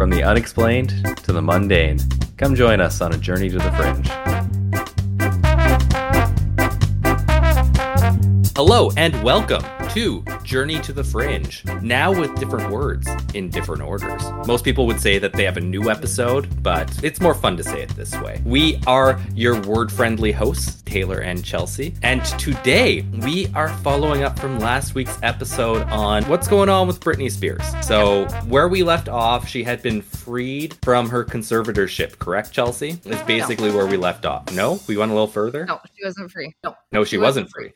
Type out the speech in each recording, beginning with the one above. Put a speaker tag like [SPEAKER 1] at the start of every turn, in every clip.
[SPEAKER 1] From the unexplained to the mundane, come join us on a journey to the fringe. Hello and welcome to Journey to the Fringe, now with different words in different orders. Most people would say that they have a new episode, but it's more fun to say it this way. We are your word friendly hosts, Taylor and Chelsea, and today we are following up from last week's episode on what's going on with Britney Spears. So, where we left off, she had been freed from her conservatorship, correct, Chelsea? Is basically where we left off. No? We went a little further?
[SPEAKER 2] No, she wasn't free. No.
[SPEAKER 1] No, she, wasn't free.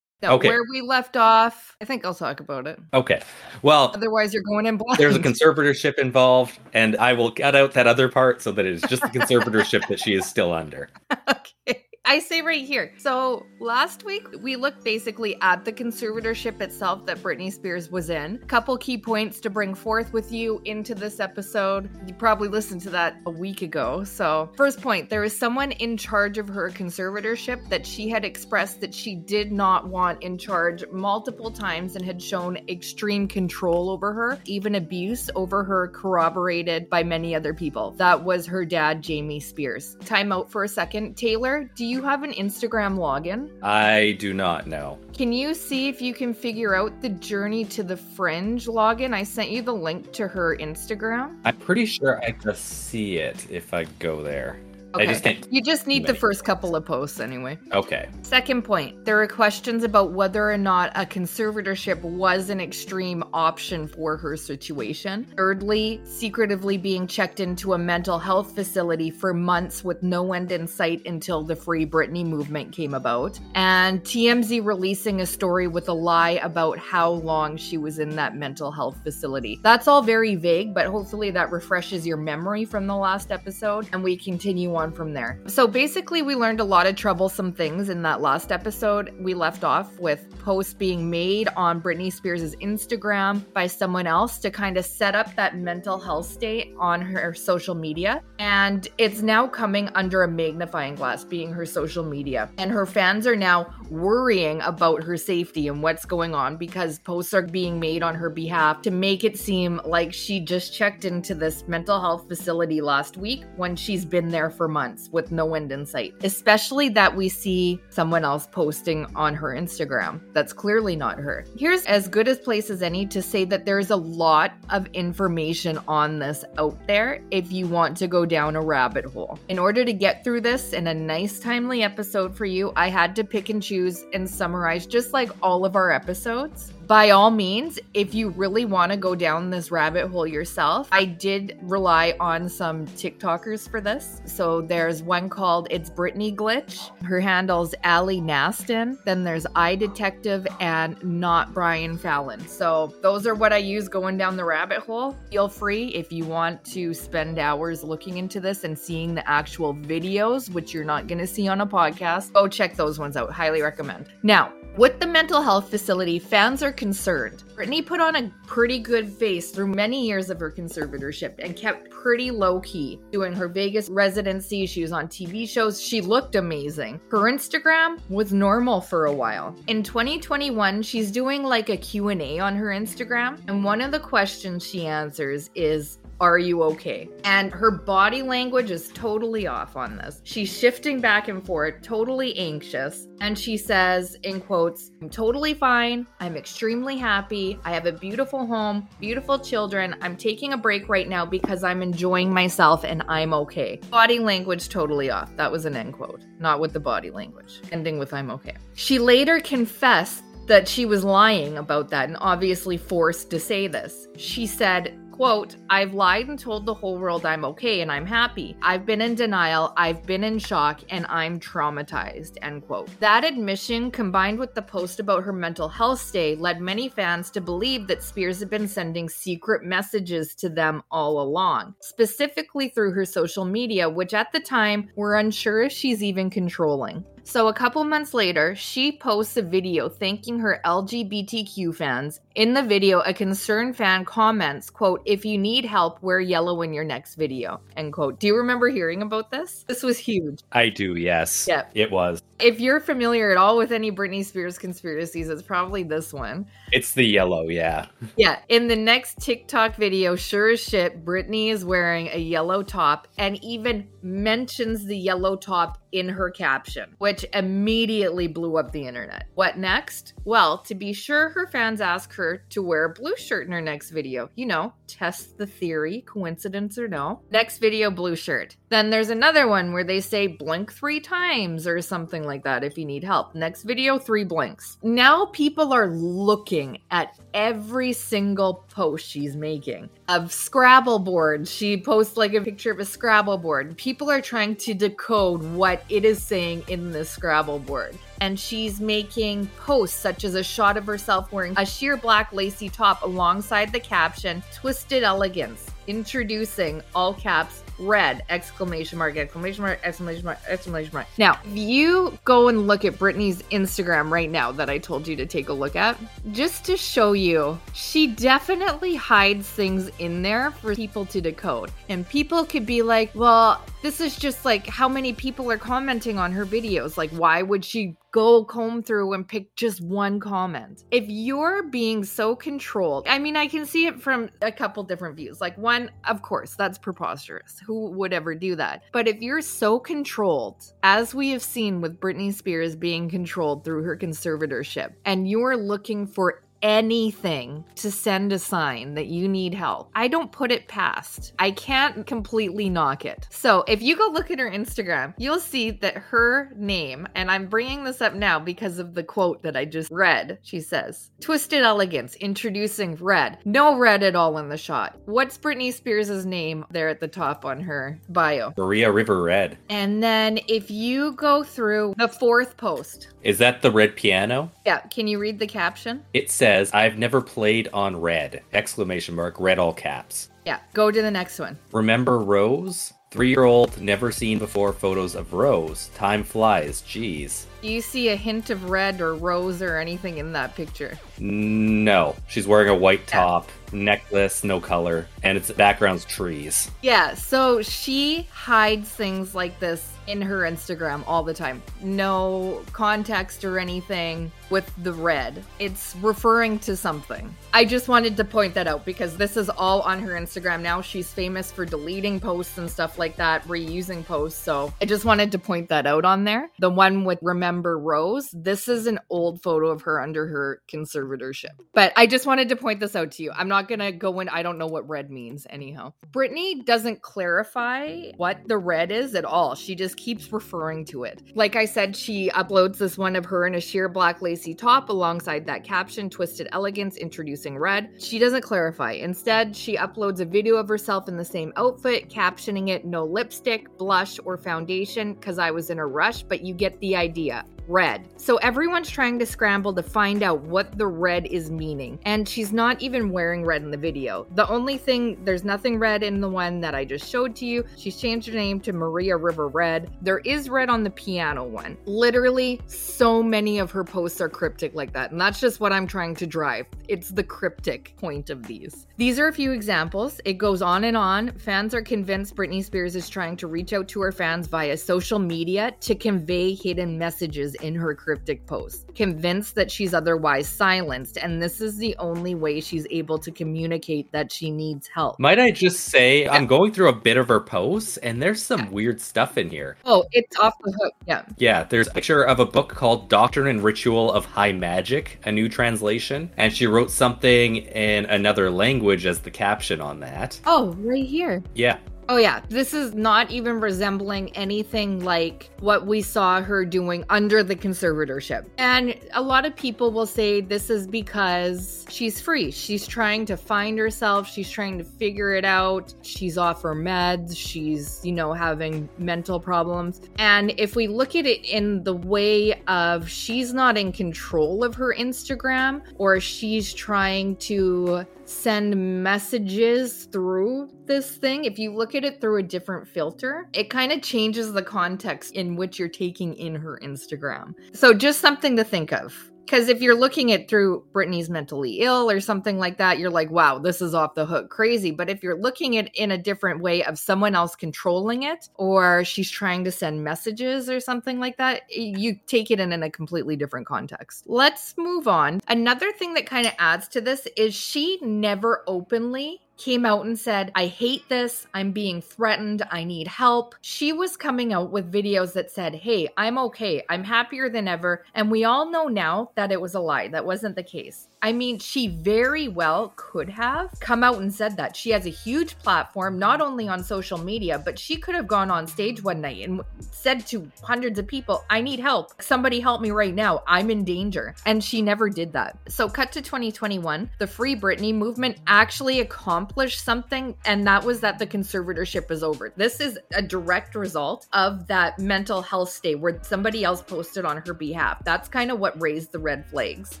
[SPEAKER 1] Okay.
[SPEAKER 2] where we left off, I think I'll talk about it.
[SPEAKER 1] Okay. Well,
[SPEAKER 2] Otherwise, you're going in blind.
[SPEAKER 1] there's a conservatorship involved, and I will cut out that other part so that it is just the conservatorship that she is still under.
[SPEAKER 2] okay. I say right here. So last week we looked basically at the conservatorship itself that Britney Spears was in. Couple key points to bring forth with you into this episode. You probably listened to that a week ago. So first point, there is someone in charge of her conservatorship that she had expressed that she did not want in charge multiple times and had shown extreme control over her, even abuse over her corroborated by many other people. That was her dad, Jamie Spears. Time out for a second. Taylor, do you have an Instagram login?
[SPEAKER 1] I do not know.
[SPEAKER 2] Can you see if you can figure out the Journey to the Fringe login? I sent you the link to her Instagram.
[SPEAKER 1] I'm pretty sure I just see it if I go there. I just can't.
[SPEAKER 2] You just need the first couple of posts anyway.
[SPEAKER 1] Okay.
[SPEAKER 2] Second point, there are questions about whether or not a conservatorship was an extreme option for her situation. Thirdly, secretively being checked into a mental health facility for months with no end in sight until the Free Britney movement came about. And TMZ releasing a story with a lie about how long she was in that mental health facility. That's all very vague, but hopefully that refreshes your memory from the last episode and we continue on from there. So basically, we learned a lot of troublesome things in that last episode. We left off with posts being made on Britney Spears' Instagram by someone else to kind of set up that mental health state on her social media. And it's now coming under a magnifying glass, being her social media. And her fans are now worrying about her safety and what's going on because posts are being made on her behalf to make it seem like she just checked into this mental health facility last week when she's been there for months with no end in sight. Especially that we see someone else posting on her Instagram. That's clearly not her. Here's as good a place as any to say that there's a lot of information on this out there if you want to go down a rabbit hole. In order to get through this in a nice, timely episode for you, I had to pick and choose and summarize just like all of our episodes. By all means, if you really want to go down this rabbit hole yourself, I did rely on some TikTokers for this. So there's one called It's Brittany Glitch. Her handle's Allie Naston. Then there's I Detective and Not Brian Fallon. So those are what I use going down the rabbit hole. Feel free if you want to spend hours looking into this and seeing the actual videos, which you're not going to see on a podcast. Go check those ones out. Highly recommend. Now, with the mental health facility, fans are concerned. Britney put on a pretty good face through many years of her conservatorship and kept pretty low key. Doing her Vegas residency, she was on TV shows, she looked amazing. Her Instagram was normal for a while. In 2021, she's doing like a Q&A on her Instagram, and one of the questions she answers is are you okay? And her body language is totally off on this. She's shifting back and forth, totally anxious. And she says, in quotes, I'm totally fine. I'm extremely happy. I have a beautiful home, beautiful children. I'm taking a break right now because I'm enjoying myself and I'm okay. Body language totally off. That was an end quote, not with the body language, ending with I'm okay. She later confessed that she was lying about that and obviously forced to say this. She said, quote, I've lied and told the whole world I'm okay and I'm happy. I've been in denial, I've been in shock, and I'm traumatized, end quote. That admission, combined with the post about her mental health stay, led many fans to believe that Spears had been sending secret messages to them all along, specifically through her social media, which at the time were unsure if she's even controlling. So, a couple months later, she posts a video thanking her LGBTQ fans, In the video, a concerned fan comments, quote, if you need help, wear yellow in your next video, end quote. Do you remember hearing about this? This was huge.
[SPEAKER 1] I do, yes.
[SPEAKER 2] Yeah.
[SPEAKER 1] It was.
[SPEAKER 2] If you're familiar at all with any Britney Spears conspiracies, it's probably this one.
[SPEAKER 1] It's the yellow, yeah.
[SPEAKER 2] Yeah. In the next TikTok video, sure as shit, Britney is wearing a yellow top and even mentions the yellow top in her caption, which immediately blew up the internet. What next? Well, to be sure, her fans ask her to wear a blue shirt in her next video. You know, test the theory, coincidence or no. Next video, blue shirt. Then there's another one where they say blink three times or something like that if you need help. Next video, three blinks. Now people are looking at every single post she's making of Scrabble board. She posts like a picture of a Scrabble board. People are trying to decode what it is saying in the Scrabble board. And she's making posts such as a shot of herself wearing a sheer black lacy top alongside the caption, Twisted Elegance, introducing all caps red exclamation mark exclamation mark exclamation mark exclamation mark. Now if you go and look at britney's instagram right now that i told you to take a look at just to show you she definitely hides things in there for people to decode. And people could be like well this is just like how many people are commenting on her videos. Like why would she go comb through and pick just one comment. If you're being so controlled, I mean, I can see it from a couple different views. Like, one, of course, that's preposterous. Who would ever do that? But if you're so controlled, as we have seen with Britney Spears being controlled through her conservatorship, and you're looking for anything to send a sign that you need help. I don't put it past. I can't completely knock it. So if you go look at her Instagram, you'll see that her name, and I'm bringing this up now because of the quote that I just read. She says, Twisted Elegance, introducing red. No red at all in the shot. What's Britney Spears' name there at the top on her bio?
[SPEAKER 1] Maria River Red.
[SPEAKER 2] And then if you go through the fourth post,
[SPEAKER 1] Is that the red piano?
[SPEAKER 2] yeah, can you read the caption?
[SPEAKER 1] It says, I've never played on red! Exclamation mark, red all caps.
[SPEAKER 2] Yeah, go to the next one.
[SPEAKER 1] Remember Rose? Three year old, never seen before photos of Rose. Time flies, jeez.
[SPEAKER 2] Do you see a hint of red or rose or anything in that picture?
[SPEAKER 1] No. She's wearing a white top, necklace, no color, and its background's trees.
[SPEAKER 2] Yeah, so she hides things like this in her Instagram all the time. No context or anything with the red. It's referring to something. I just wanted to point that out because this is all on her Instagram now. She's famous for deleting posts and stuff like that, reusing posts. So I just wanted to point that out on there. The one with Remember Rose, this is an old photo of her under her conservatorship. But I just wanted to point this out to you. I'm not going to go in, I don't know what red means anyhow. Britney doesn't clarify what the red is at all. She just keeps referring to it. Like I said, she uploads this one of her in a sheer black lacy top alongside that caption, Twisted Elegance, introducing red. She doesn't clarify. Instead, she uploads a video of herself in the same outfit, captioning it no lipstick, blush, or foundation because I was in a rush, but you get the idea red. So everyone's trying to scramble to find out what the red is meaning. And she's not even wearing red in the video. The only thing, there's nothing red in the one that I just showed to you. She's changed her name to Maria River Red. There is red on the piano one. Literally, so many of her posts are cryptic like that. And that's just what I'm trying to drive. It's the cryptic point of these. These are a few examples. It goes on and on. Fans are convinced Britney Spears is trying to reach out to her fans via social media to convey hidden messages in her cryptic posts, convinced that she's otherwise silenced, and this is the only way she's able to communicate that she needs help.
[SPEAKER 1] Might I just say, I'm going through a bit of her posts, and there's some weird stuff in here.
[SPEAKER 2] Oh, it's off the hook. Yeah.
[SPEAKER 1] Yeah, there's a picture of a book called Doctrine and Ritual of High Magic, a new translation, and she wrote something in another language as the caption on that.
[SPEAKER 2] Oh, right here.
[SPEAKER 1] Yeah.
[SPEAKER 2] Oh, yeah. This is not even resembling anything like what we saw her doing under the conservatorship. And a lot of people will say this is because she's free. She's trying to find herself. She's trying to figure it out. She's off her meds. She's, you know, having mental problems. And if we look at it in the way of she's not in control of her Instagram or she's trying to send messages through this thing, if you look at it through a different filter, it kind of changes the context in which you're taking in her Instagram. So, just something to think of. Because if you're looking at through Britney's mentally ill or something like that, you're like, wow, this is off the hook crazy. But if you're looking at in a different way of someone else controlling it, or she's trying to send messages or something like that, you take it in, in a completely different context. Let's move on. Another thing that kind of adds to this is she never openly came out and said, I hate this. I'm being threatened. I need help. She was coming out with videos that said, Hey, I'm okay. I'm happier than ever. And we all know now that it was a lie. That wasn't the case. I mean, she very well could have come out and said that. She has a huge platform, not only on social media, but she could have gone on stage one night and said to hundreds of people, I need help. Somebody help me right now. I'm in danger. And she never did that. So, cut to 2021, the Free Britney movement actually accomplished something, and that was that the conservatorship is over. This is a direct result of that mental health state where somebody else posted on her behalf. That's kind of what raised the red flags.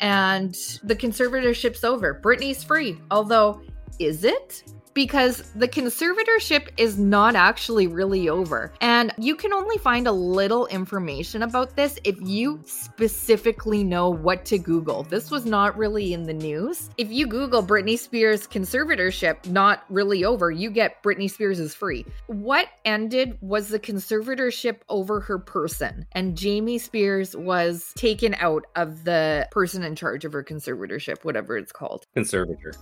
[SPEAKER 2] And the conservatorship's over. Britney's free. Although, is it? Because the conservatorship is not actually really over. And you can only find a little information about this if you specifically know what to Google. This was not really in the news. If you Google Britney Spears conservatorship not really over, you get Britney Spears is free. What ended was the conservatorship over her person, and Jamie Spears was taken out of the person in charge of her conservatorship, whatever it's called.
[SPEAKER 1] Conservator.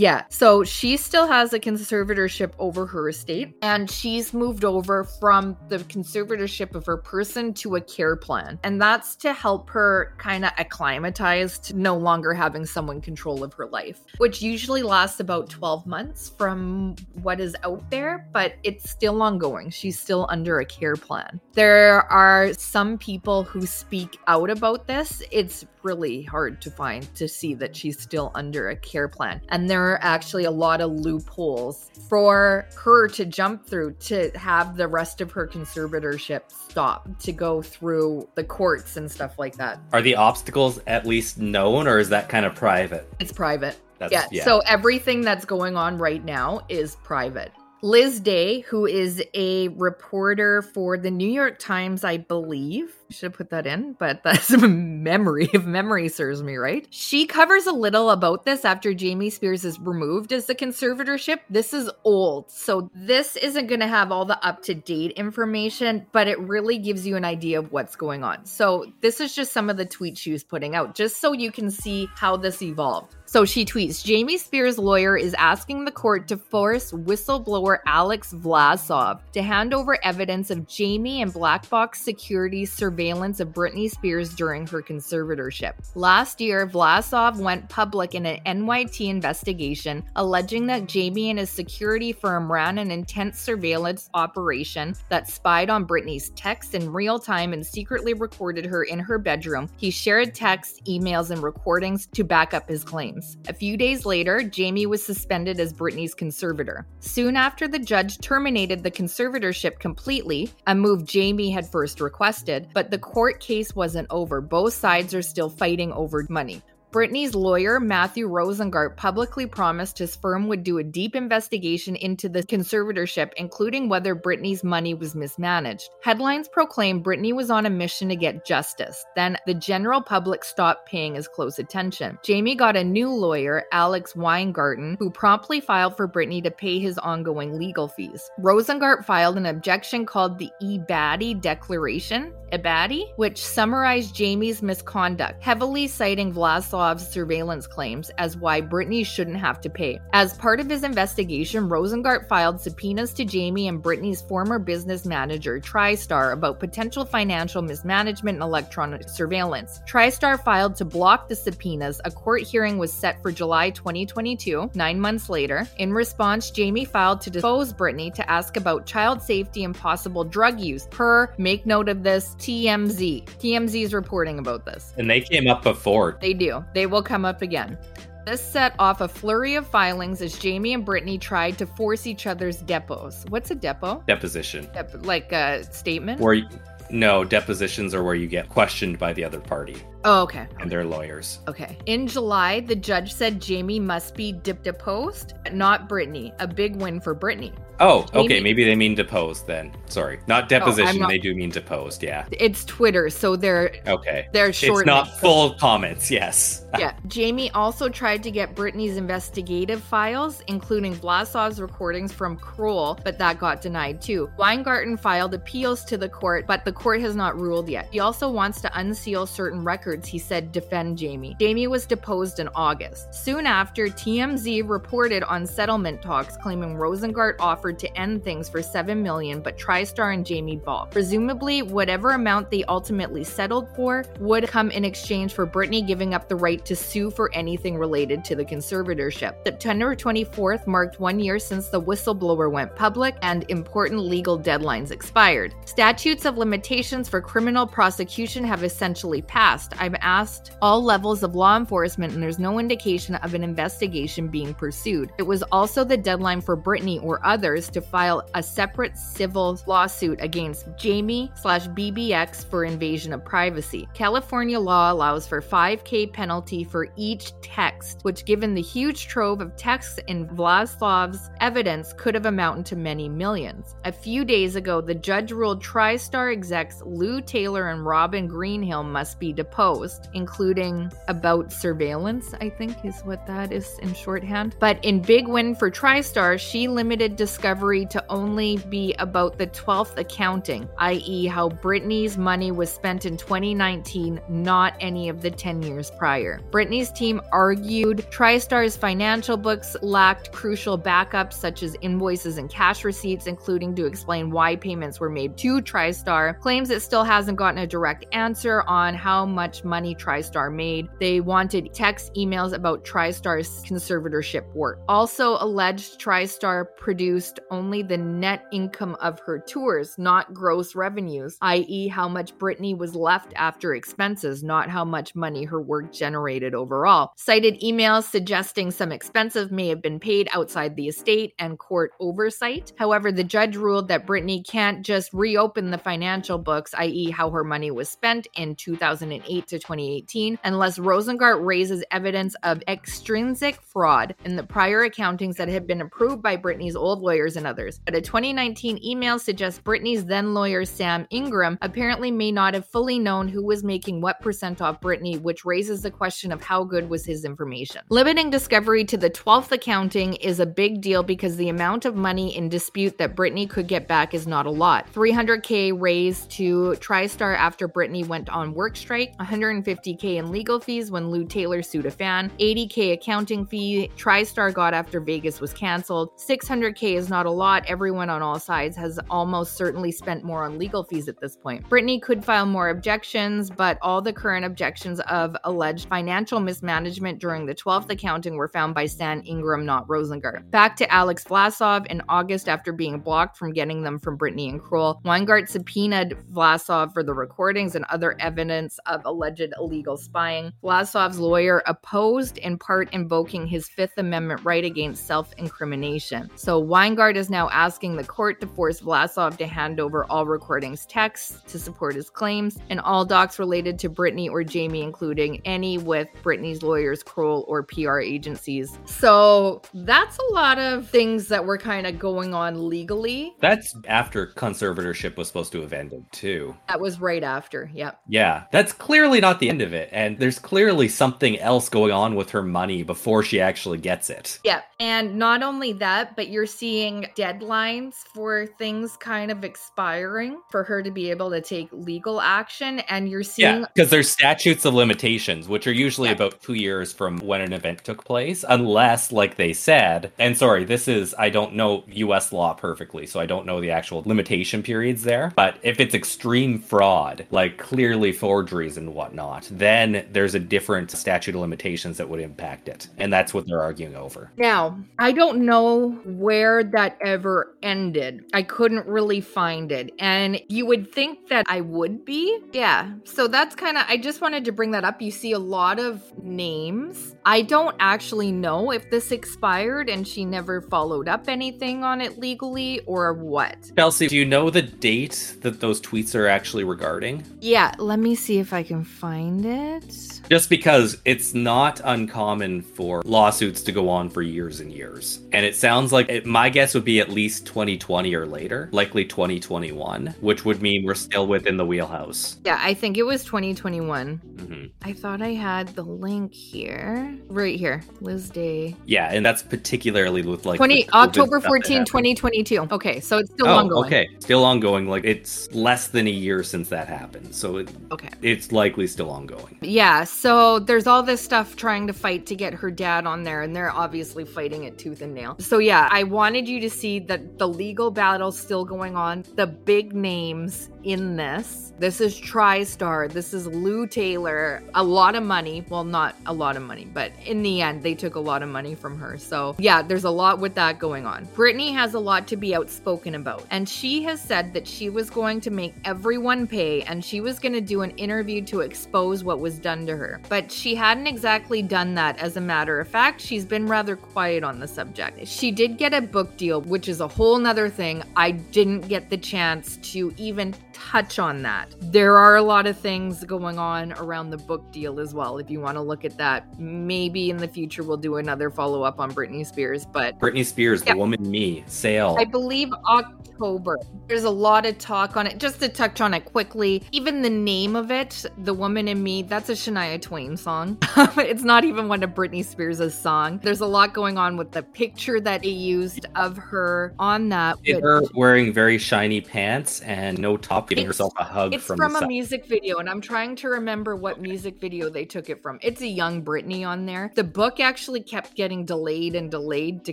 [SPEAKER 2] Yeah. So she still has a conservatorship over her estate, and she's moved over from the conservatorship of her person to a care plan. And that's to help her kind of acclimatize to no longer having someone control of her life, which usually lasts about 12 months from what is out there, but it's still ongoing. She's still under a care plan. There are some people who speak out about this. It's really hard to find to see that she's still under a care plan. And there are actually a lot of loopholes for her to jump through to have the rest of her conservatorship stop to go through the courts and stuff like that.
[SPEAKER 1] Are the obstacles at least known or is that kind of private?
[SPEAKER 2] It's private. That's, yeah. yeah. So everything that's going on right now is private. Liz Day, who is a reporter for the New York Times, I believe. should have put that in, but that's a memory if memory serves me right. She covers a little about this after Jamie Spears is removed as the conservatorship. This is old, so this isn't going to have all the up to date information, but it really gives you an idea of what's going on. So, this is just some of the tweets she was putting out, just so you can see how this evolved. So she tweets Jamie Spears' lawyer is asking the court to force whistleblower Alex Vlasov to hand over evidence of Jamie and Black Box Security's surveillance of Britney Spears during her conservatorship. Last year, Vlasov went public in an NYT investigation alleging that Jamie and his security firm ran an intense surveillance operation that spied on Britney's texts in real time and secretly recorded her in her bedroom. He shared texts, emails, and recordings to back up his claims. A few days later, Jamie was suspended as Britney's conservator. Soon after the judge terminated the conservatorship completely, a move Jamie had first requested, but the court case wasn't over. Both sides are still fighting over money. Britney's lawyer, Matthew Rosengart, publicly promised his firm would do a deep investigation into the conservatorship, including whether Britney's money was mismanaged. Headlines proclaimed Britney was on a mission to get justice. Then the general public stopped paying as close attention. Jamie got a new lawyer, Alex Weingarten, who promptly filed for Britney to pay his ongoing legal fees. Rosengart filed an objection called the Ebadi Declaration, Ebadi, which summarized Jamie's misconduct, heavily citing Vlasov's surveillance claims as why Britney shouldn't have to pay. As part of his investigation, Rosengart filed subpoenas to Jamie and Britney's former business manager, TriStar, about potential financial mismanagement and electronic surveillance. TriStar filed to block the subpoenas. A court hearing was set for July 2022, nine months later. In response, Jamie filed to depose Britney to ask about child safety and possible drug use. Per, make note of this, TMZ. TMZ is reporting about this.
[SPEAKER 1] And they came up before.
[SPEAKER 2] They do. They will come up again. This set off a flurry of filings as Jamie and Britney tried to force each other's depots. What's a depot?
[SPEAKER 1] Deposition.
[SPEAKER 2] Dep- like a statement?
[SPEAKER 1] Where no, depositions are where you get questioned by the other party.
[SPEAKER 2] Oh, okay.
[SPEAKER 1] And their lawyers.
[SPEAKER 2] Okay. In July, the judge said Jamie must be deposed, not Britney. A big win for Britney.
[SPEAKER 1] Oh, okay. Maybe they mean deposed then. Sorry, not oh, deposition.
[SPEAKER 2] not-
[SPEAKER 1] They do mean deposed. Yeah.
[SPEAKER 2] It's Twitter, so they're
[SPEAKER 1] Okay.
[SPEAKER 2] they're short.
[SPEAKER 1] It's not full comments. Yes.
[SPEAKER 2] yeah. Jamie also tried to get Britney's investigative files, including Vlasov's recordings from Kroll, but that got denied too. Weingarten filed appeals to the court, but the court has not ruled yet. He also wants to unseal certain records he said defend Jamie. Jamie was deposed in August. Soon after, TMZ reported on settlement talks claiming Rosengart offered to end things for 7 million, but TriStar and Jamie balked. Presumably, whatever amount they ultimately settled for would come in exchange for Britney giving up the right to sue for anything related to the conservatorship. September 24th marked one year since the whistleblower went public and important legal deadlines expired. Statutes of limitations for criminal prosecution have essentially passed. I've asked all levels of law enforcement, and there's no indication of an investigation being pursued. It was also the deadline for Britney or others to file a separate civil lawsuit against Jamie slash BBX for invasion of privacy. California law allows for 5K penalty for each text, which, given the huge trove of texts in Vlasov's evidence, could have amounted to many millions. A few days ago, the judge ruled TriStar execs Lou Taylor and Robin Greenhill must be deposed, including about surveillance, I think is what that is in shorthand. But in big win for TriStar, she limited discovery to only be about the 12th accounting, i.e., how Britney's money was spent in 2019, not any of the 10 years prior. Britney's team argued TriStar's financial books lacked crucial backups such as invoices and cash receipts, including to explain why payments were made to TriStar. Claims it still hasn't gotten a direct answer on how much money TriStar made. They wanted text emails about TriStar's conservatorship work. Also alleged TriStar produced only the net income of her tours, not gross revenues, i.e., how much Britney was left after expenses, not how much money her work generated overall. Cited emails suggesting some expenses may have been paid outside the estate and court oversight. However, the judge ruled that Britney can't just reopen the financial books, i.e., how her money was spent in 2008 to 2018, unless Rosengart raises evidence of extrinsic fraud in the prior accountings that had been approved by Britney's old lawyers and others. But a 2019 email suggests Britney's then lawyer Sam Ingham apparently may not have fully known who was making what percent off Britney, which raises the question of how good was his information. Limiting discovery to the 12th accounting is a big deal because the amount of money in dispute that Britney could get back is not a lot. 300k raised to TriStar after Britney went on work strike, 150k in legal fees when Lou Taylor sued a fan, 80k accounting fee TriStar got after Vegas was canceled. 600k is not a lot. Everyone on all sides has almost certainly spent more on legal fees at this point. Britney could file more objections, but all the current objections of alleged financial mismanagement during the 12th accounting were found by Stan Ingham, not Rosengart. Back to Alex Vlasov in August after being blocked from getting them from Britney and Kroll. Weingart subpoenaed Vlasov for the recordings and other evidence of alleged illegal spying. Vlasov's lawyer opposed, in part invoking his Fifth Amendment right against self incrimination. So Weingart is now asking the court to force Vlasov to hand over all recordings texts to support his claims and all docs related to Britney or Jamie, including any with Britney's lawyers, Kroll, or PR agencies. So that's a lot of things that were kind of going on legally.
[SPEAKER 1] That's after conservatorship was supposed to have ended too.
[SPEAKER 2] That was right after. Yep.
[SPEAKER 1] Yeah, that's clearly not the end of it. And there's clearly something else going on with her money before she actually gets it.
[SPEAKER 2] Yep. And not only that, but you're seeing deadlines for things kind of expiring for her to be able to take legal action. And you're seeing
[SPEAKER 1] Yeah, because there's statutes of limitations, which are usually
[SPEAKER 2] Yeah.
[SPEAKER 1] about two years from when an event took place, unless, like they said, and sorry, this is, I don't know US law perfectly, so I don't know the actual limitation periods there, but if it's extreme fraud, like clearly forgeries and whatnot, then there's a different statute of limitations that would impact it. And that's what they're arguing over.
[SPEAKER 2] Now, I don't know where that ever ended. I couldn't really find it. And you would think that I would be. Yeah. So that's kind of, I just wanted to bring that up. You see a lot of names. I don't actually know if this expired and she never followed up anything on it legally or what.
[SPEAKER 1] Chelsea, do you know the date that those tweets are actually regarding?
[SPEAKER 2] Yeah. Let me see if I can find it.
[SPEAKER 1] Just because it's not uncommon for lawsuits to go on for years and years. And it sounds like it, my guess guess would be at least 2020 or later, likely 2021, which would mean we're still within the wheelhouse.
[SPEAKER 2] Yeah, I think it was 2021.
[SPEAKER 1] hmm
[SPEAKER 2] I thought I had the link here. Right here. Liz Day.
[SPEAKER 1] Yeah, and that's particularly with like
[SPEAKER 2] 20 October 14, 2022. Okay, so it's still
[SPEAKER 1] Oh,
[SPEAKER 2] ongoing.
[SPEAKER 1] okay, still ongoing. Like it's less than a year since that happened, so it,
[SPEAKER 2] Okay.
[SPEAKER 1] it's likely still ongoing.
[SPEAKER 2] Yeah, so there's all this stuff trying to fight to get her dad on there, and they're obviously fighting it tooth and nail. So, yeah, I wanted you to see that the legal battle's still going on. The big names in this this is TriStar, this is Lou Taylor, a lot of money. Well, not a lot of money, but in the end, they took a lot of money from her. So, yeah, there's a lot with that going on. Britney has a lot to be outspoken about, and she has said that she was going to make everyone pay and she was going to do an interview to expose what was done to her. But she hadn't exactly done that as a matter of fact. She's been rather quiet on the subject. She did get a book deal, which is a whole nother thing. I didn't get the chance to even touch on that. There are a lot of things going on around the book deal as well. If you want to look at that, maybe in the future we'll do another follow up on Britney Spears, but
[SPEAKER 1] Britney Spears,
[SPEAKER 2] Yeah.
[SPEAKER 1] The Woman Me, Sale.
[SPEAKER 2] I believe October. There's a lot of talk on it. Just to touch on it quickly, even the name of it, The Woman in Me, that's a Shania Twain song. it's not even one of Britney Spears' song. There's a lot going on with the picture that he used of her on that.
[SPEAKER 1] her wearing very shiny pants and no top, giving
[SPEAKER 2] It's-
[SPEAKER 1] herself a hug
[SPEAKER 2] It's
[SPEAKER 1] from,
[SPEAKER 2] from, a
[SPEAKER 1] side.
[SPEAKER 2] music video, and I'm trying to remember what music video they took it from. It's a young Britney on there. The book actually kept getting delayed and delayed to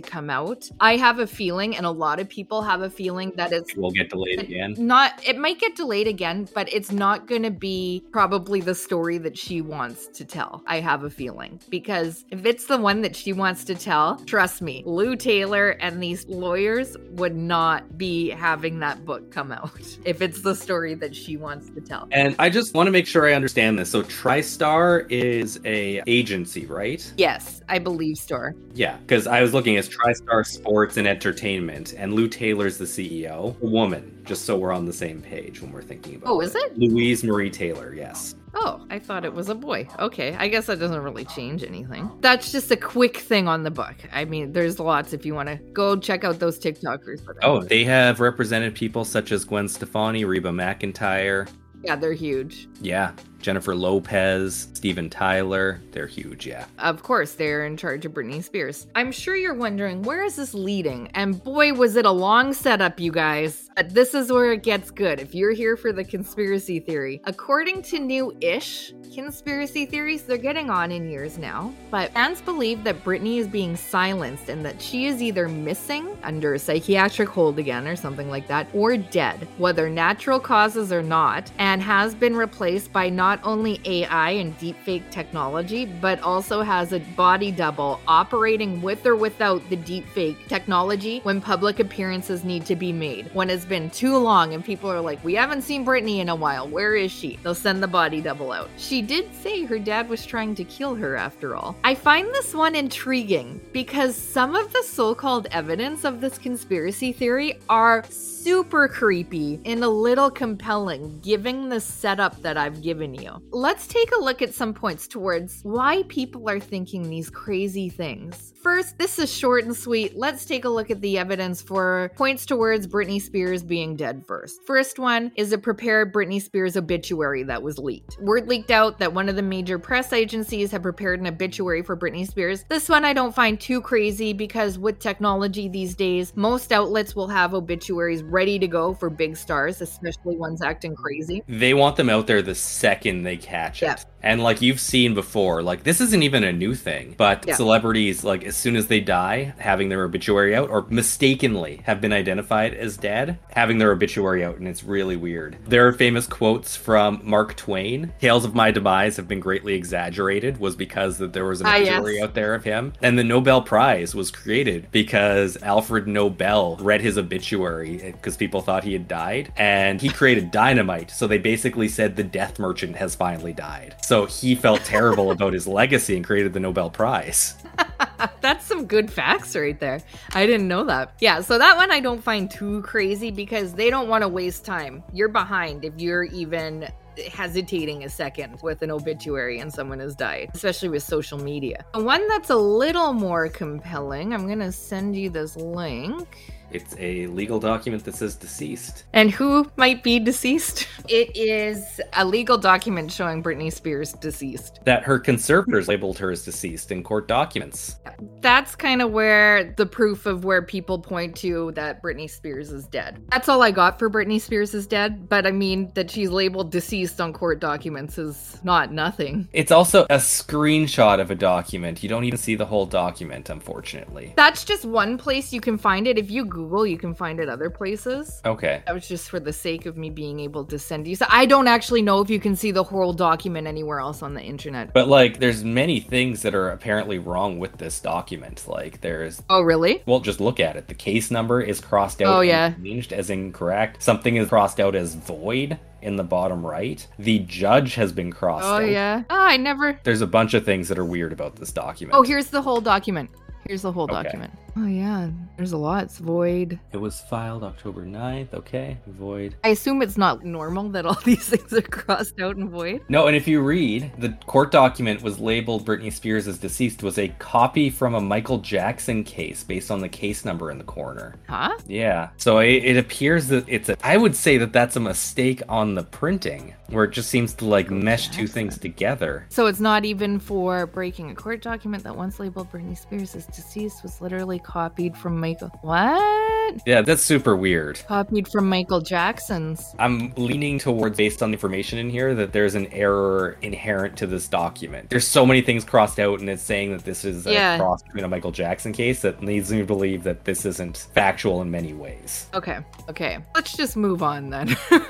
[SPEAKER 2] come out. I have a feeling, and a lot of people have a feeling that it's
[SPEAKER 1] will get delayed again.
[SPEAKER 2] not it might get delayed again but it's not going to be probably the story that she wants to tell i have a feeling because if it's the one that she wants to tell trust me lou taylor and these lawyers would not be having that book come out if it's the story that she wants to tell
[SPEAKER 1] And I just want to make sure I understand this. So TriStar is a agency, right?
[SPEAKER 2] yes i believe store
[SPEAKER 1] Yeah, because I was looking as TriStar Sports and Entertainment, and Lou Taylor's the CEO, a woman. Just so we're on the same page when we're thinking about.
[SPEAKER 2] Oh, is it?
[SPEAKER 1] Louise Marie Taylor? Yes.
[SPEAKER 2] Oh, I thought it was a boy. Okay, I guess that doesn't really change anything. That's just a quick thing on the book. I mean, there's lots if you want to go check out those TikTokers.
[SPEAKER 1] Oh, they have represented people such as Gwen Stefani, Reba McEntire.
[SPEAKER 2] yeah, they're huge.
[SPEAKER 1] Yeah, Jennifer Lopez, Steven Tyler. They're huge. Yeah.
[SPEAKER 2] Of course, they're in charge of Britney Spears. I'm sure you're wondering where is this leading? And boy, was it a long setup, you guys. But this is where it gets good if you're here for the conspiracy theory. According to new ish conspiracy theories, they're getting on in years now. But fans believe that Britney is being silenced and that she is either missing under a psychiatric hold again or something like that, or dead, whether natural causes or not, and has been replaced by not only AI and deepfake technology, but also has a body double operating with or without the deepfake technology when public appearances need to be made. When been too long and people are like, we haven't seen Britney in a while, where is she? They'll send the body double out. She did say her dad was trying to kill her after all. I find this one intriguing because some of the so called evidence of this conspiracy theory are super creepy and a little compelling given the setup that I've given you. Let's take a look at some points towards why people are thinking these crazy things. First, this is short and sweet. Let's take a look at the evidence for points towards Britney Spears being dead first. First one is a prepared Britney Spears obituary that was leaked. Word leaked out that one of the major press agencies had prepared an obituary for Britney Spears. This one I don't find too crazy because with technology these days, most outlets will have obituaries ready to go for big stars, especially ones acting crazy.
[SPEAKER 1] They want them out there the second they catch
[SPEAKER 2] Yeah.
[SPEAKER 1] it. And like you've seen before, like this isn't even a new thing, but
[SPEAKER 2] Yeah.
[SPEAKER 1] celebrities, like as soon as they die, having their obituary out or mistakenly have been identified as dead, having their obituary out, and it's really weird. There are famous quotes from Mark Twain. Tales of my demise have been greatly exaggerated, was because that there was an
[SPEAKER 2] Ah, yes.
[SPEAKER 1] obituary out there of him. And the Nobel Prize was created because Alfred Nobel read his obituary because people thought he had died, and he created dynamite. So they basically said the death merchant has finally died. So he felt terrible about his legacy and created the Nobel Prize.
[SPEAKER 2] That's some good facts right there. I didn't know that. Yeah, so that one I don't find too crazy because they don't want to waste time. You're behind if you're even hesitating a second with an obituary and someone has died, especially with social media. One that's a little more compelling, I'm going to send you this link.
[SPEAKER 1] It's a legal document that says deceased.
[SPEAKER 2] And who might be deceased? It is a legal document showing Britney Spears deceased.
[SPEAKER 1] That her conservators labeled her as deceased in court documents.
[SPEAKER 2] That's kind of where the proof of where people point to that Britney Spears is dead. That's all I got for Britney Spears is dead, but I mean that she's labeled deceased on court documents is not nothing.
[SPEAKER 1] It's also a screenshot of a document. You don't even see the whole document, unfortunately.
[SPEAKER 2] That's just one place you can find it. If you Google, you can find it other places.
[SPEAKER 1] Okay.
[SPEAKER 2] That was just for the sake of me being able to send you. So I don't actually know if you can see the whole document anywhere else on the internet.
[SPEAKER 1] But like there's many things that are apparently wrong with this document. Like there's
[SPEAKER 2] Oh, really?
[SPEAKER 1] well just look at it. The case number is crossed out
[SPEAKER 2] Oh, yeah.
[SPEAKER 1] changed as incorrect. Something is crossed out as void in the bottom right. The judge has been crossed
[SPEAKER 2] Oh,
[SPEAKER 1] out.
[SPEAKER 2] yeah. Oh, I never.
[SPEAKER 1] There's a bunch of things that are weird about this document.
[SPEAKER 2] Oh, here's the whole document. Here's the whole
[SPEAKER 1] Okay.
[SPEAKER 2] document. Oh, yeah. There's a lot. It's void.
[SPEAKER 1] It was filed October 9th. Okay. Void.
[SPEAKER 2] I assume it's not normal that all these things are crossed out and void.
[SPEAKER 1] No, and if you read, the court document was labeled Britney Spears as deceased was a copy from a Michael Jackson case based on the case number in the corner.
[SPEAKER 2] Huh?
[SPEAKER 1] Yeah. So it, it appears that it's a. I would say that that's a mistake on the printing, where it just seems to like mesh two things together.
[SPEAKER 2] So it's not even for breaking a court document that once labeled Britney Spears as deceased was literally copied from Michael. What?
[SPEAKER 1] Yeah, that's super weird.
[SPEAKER 2] Copied from Michael Jackson's.
[SPEAKER 1] I'm leaning towards, based on the information in here, that there's an error inherent to this document. There's so many things crossed out, and it's saying that this is a cross between a Michael Jackson case that leads me to believe that this isn't factual in many ways.
[SPEAKER 2] Okay, okay. Let's just move on then.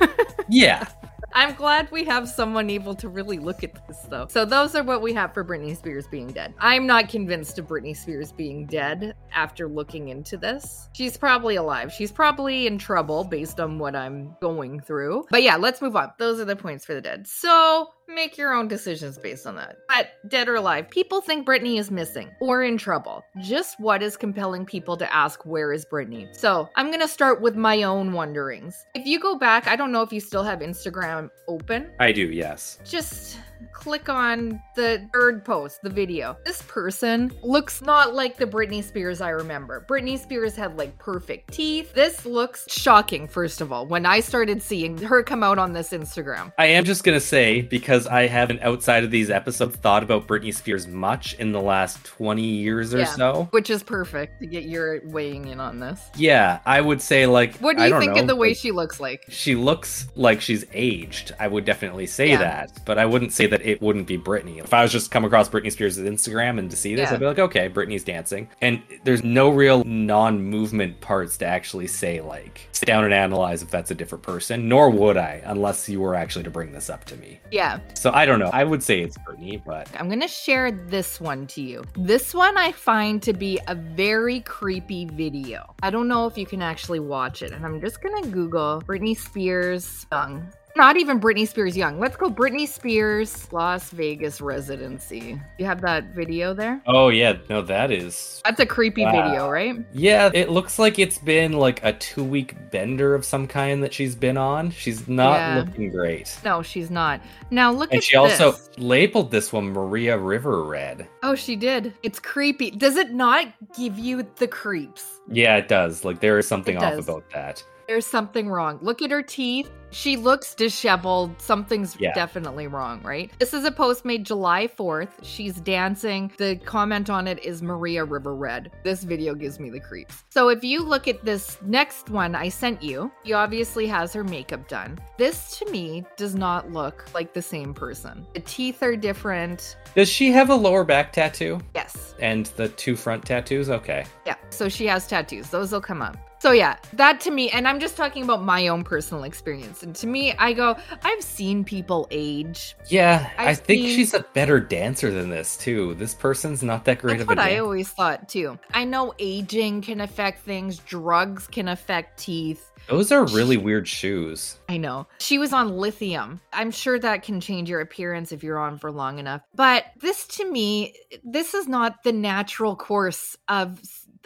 [SPEAKER 1] Yeah.
[SPEAKER 2] I'm glad we have someone able to really look at this, though. So, those are what we have for Britney Spears being dead. I'm not convinced of Britney Spears being dead after looking into this. She's probably alive. She's probably in trouble based on what I'm going through. But yeah, let's move on. Those are the points for the dead. So, make your own decisions based on that. But, dead or alive, people think Britney is missing or in trouble. Just what is compelling people to ask, where is Britney? So, I'm gonna start with my own wonderings. If you go back, I don't know if you still have Instagram open.
[SPEAKER 1] I do, yes.
[SPEAKER 2] Just click on the third post, the video. This person looks not like the Britney Spears I remember. Britney Spears had like perfect teeth. This looks shocking, first of all, when I started seeing her come out on this Instagram.
[SPEAKER 1] I am just gonna say, because I haven't outside of these episodes thought about Britney Spears much in the last 20 years or
[SPEAKER 2] Yeah.
[SPEAKER 1] so.
[SPEAKER 2] Which is perfect to get your weighing in on this.
[SPEAKER 1] Yeah, I would say like
[SPEAKER 2] What do
[SPEAKER 1] I
[SPEAKER 2] you
[SPEAKER 1] don't
[SPEAKER 2] think
[SPEAKER 1] know,
[SPEAKER 2] of the way
[SPEAKER 1] like,
[SPEAKER 2] she looks like?
[SPEAKER 1] she looks like she's aged. I would definitely say
[SPEAKER 2] Yeah.
[SPEAKER 1] that, but I wouldn't say that it wouldn't be Britney. If I was just come across Britney Spears' Instagram and to see this,
[SPEAKER 2] Yeah.
[SPEAKER 1] I'd be like, okay, Britney's dancing. And there's no real non-movement parts to actually say like sit down and analyze if that's a different person. Nor would I, unless you were actually to bring this up to me.
[SPEAKER 2] Yeah,
[SPEAKER 1] So I don't know. I would say it's Britney, but
[SPEAKER 2] I'm gonna share this one to you. This one I find to be a very creepy video. I don't know if you can actually watch it, and I'm just gonna Google Britney Spears young. Not even Britney Spears young. Let's go Britney Spears Las Vegas residency. You have that video there?
[SPEAKER 1] oh yeah, no, that is
[SPEAKER 2] That's a creepy
[SPEAKER 1] Wow.
[SPEAKER 2] video, right?
[SPEAKER 1] Yeah, it looks like it's been like a two week bender of some kind that she's been on. She's not
[SPEAKER 2] Yeah.
[SPEAKER 1] looking great.
[SPEAKER 2] No, she's not. Now look at.
[SPEAKER 1] And
[SPEAKER 2] at
[SPEAKER 1] she also labeled this one Maria River Red.
[SPEAKER 2] Oh, she did. It's creepy. Does it not give you the creeps?
[SPEAKER 1] Yeah, it does. Like there is something
[SPEAKER 2] It
[SPEAKER 1] off
[SPEAKER 2] does.
[SPEAKER 1] about that.
[SPEAKER 2] There's something wrong. Look at her teeth. She looks disheveled. Something's
[SPEAKER 1] Yeah.
[SPEAKER 2] definitely wrong, right? This is a post made July 4th. She's dancing. The comment on it is Maria River Red. This video gives me the creeps. So if you look at this next one I sent you, she obviously has her makeup done. This to me does not look like the same person. The teeth are different.
[SPEAKER 1] Does she have a lower back tattoo
[SPEAKER 2] Yes.
[SPEAKER 1] and the two front tattoos? Okay.
[SPEAKER 2] Yeah. So she has tattoos. Those will come up. So yeah, that to me, and I'm just talking about my own personal experience. And to me, I go, I've seen people age.
[SPEAKER 1] Yeah,
[SPEAKER 2] I've
[SPEAKER 1] I think
[SPEAKER 2] seen-
[SPEAKER 1] she's a better dancer than this too. This person's not that great
[SPEAKER 2] That's
[SPEAKER 1] of
[SPEAKER 2] what
[SPEAKER 1] a
[SPEAKER 2] I
[SPEAKER 1] dancer.
[SPEAKER 2] always thought too. I know aging can affect things, drugs can affect teeth.
[SPEAKER 1] Those are really weird shoes.
[SPEAKER 2] I know. She was on lithium. I'm sure that can change your appearance if you're on for long enough. But this to me, this is not the natural course of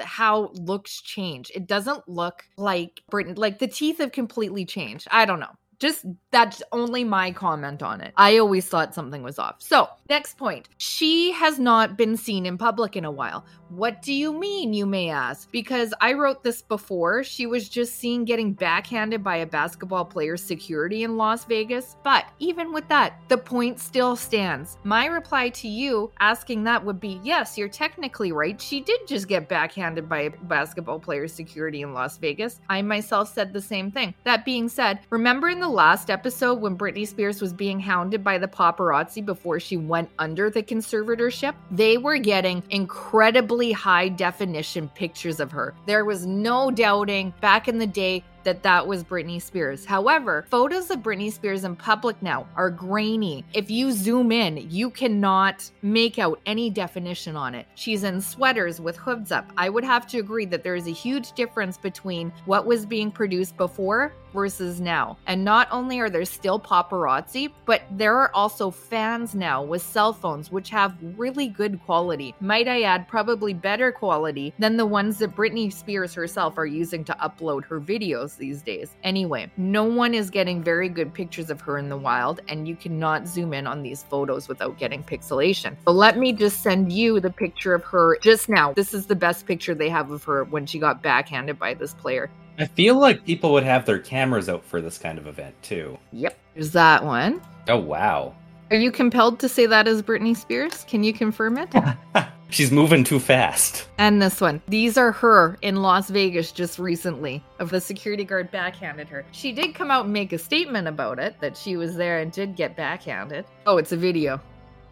[SPEAKER 2] how looks change. It doesn't look like Britain like the teeth have completely changed. I don't know. Just that's only my comment on it. I always thought something was off. So, next point. She has not been seen in public in a while. What do you mean, you may ask? Because I wrote this before. She was just seen getting backhanded by a basketball player's security in Las Vegas. But even with that, the point still stands. My reply to you asking that would be yes, you're technically right. She did just get backhanded by a basketball player's security in Las Vegas. I myself said the same thing. That being said, remember in the last episode when Britney Spears was being hounded by the paparazzi before she went under the conservatorship? They were getting incredibly high definition pictures of her. There was no doubting back in the day that that was Britney Spears. However, photos of Britney Spears in public now are grainy. If you zoom in, you cannot make out any definition on it. She's in sweaters with hoods up. I would have to agree that there is a huge difference between what was being produced before versus now. And not only are there still paparazzi, but there are also fans now with cell phones which have really good quality. Might I add, probably better quality than the ones that Britney Spears herself are using to upload her videos these days. Anyway, no one is getting very good pictures of her in the wild, and you cannot zoom in on these photos without getting pixelation. But let me just send you the picture of her just now. This is the best picture they have of her when she got backhanded by this player.
[SPEAKER 1] I feel like people would have their cameras out for this kind of event too.
[SPEAKER 2] Yep. There's that one.
[SPEAKER 1] Oh wow.
[SPEAKER 2] Are you compelled to say that as Britney Spears? Can you confirm it?
[SPEAKER 1] She's moving too fast.
[SPEAKER 2] And this one. These are her in Las Vegas just recently. Of the security guard backhanded her. She did come out and make a statement about it that she was there and did get backhanded. Oh, it's a video.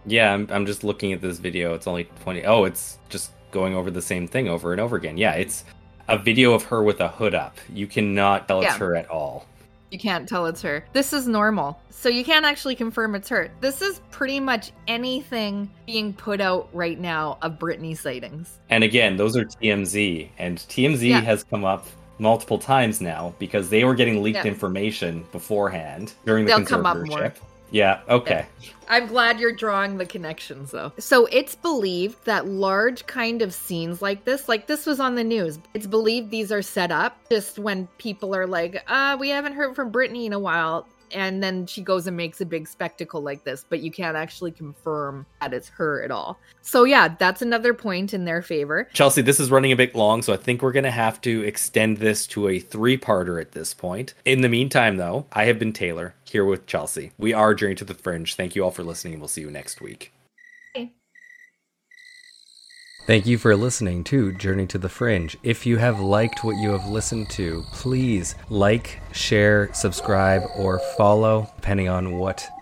[SPEAKER 1] Yeah, I'm, I'm just looking at this video. It's only 20. Oh, it's just going over the same thing over and over again. Yeah, it's a video of her with a hood up. You cannot tell it's
[SPEAKER 2] Yeah.
[SPEAKER 1] her at all.
[SPEAKER 2] You can't tell it's her. This is normal. So you can't actually confirm it's her. This is pretty much anything being put out right now of Britney sightings.
[SPEAKER 1] And again, those are TMZ, and TMZ
[SPEAKER 2] Yeah.
[SPEAKER 1] has come up multiple times now because they were getting leaked
[SPEAKER 2] Yeah.
[SPEAKER 1] information beforehand during the
[SPEAKER 2] They'll come up more.
[SPEAKER 1] conservatorship. Yeah, okay.
[SPEAKER 2] I'm glad you're drawing the connections though. So it's believed that large kind of scenes like this, like this was on the news, it's believed these are set up just when people are like, uh, we haven't heard from Britney in a while. And then she goes and makes a big spectacle like this, but you can't actually confirm that it's her at all. So, yeah, that's another point in their favor.
[SPEAKER 1] Chelsea, this is running a bit long, so I think we're going to have to extend this to a three parter at this point. In the meantime, though, I have been Taylor here with Chelsea. We are Journey to the Fringe. Thank you all for listening, we'll see you next week. Thank you for listening to Journey to the Fringe. If you have liked what you have listened to, please like, share, subscribe, or follow, depending on what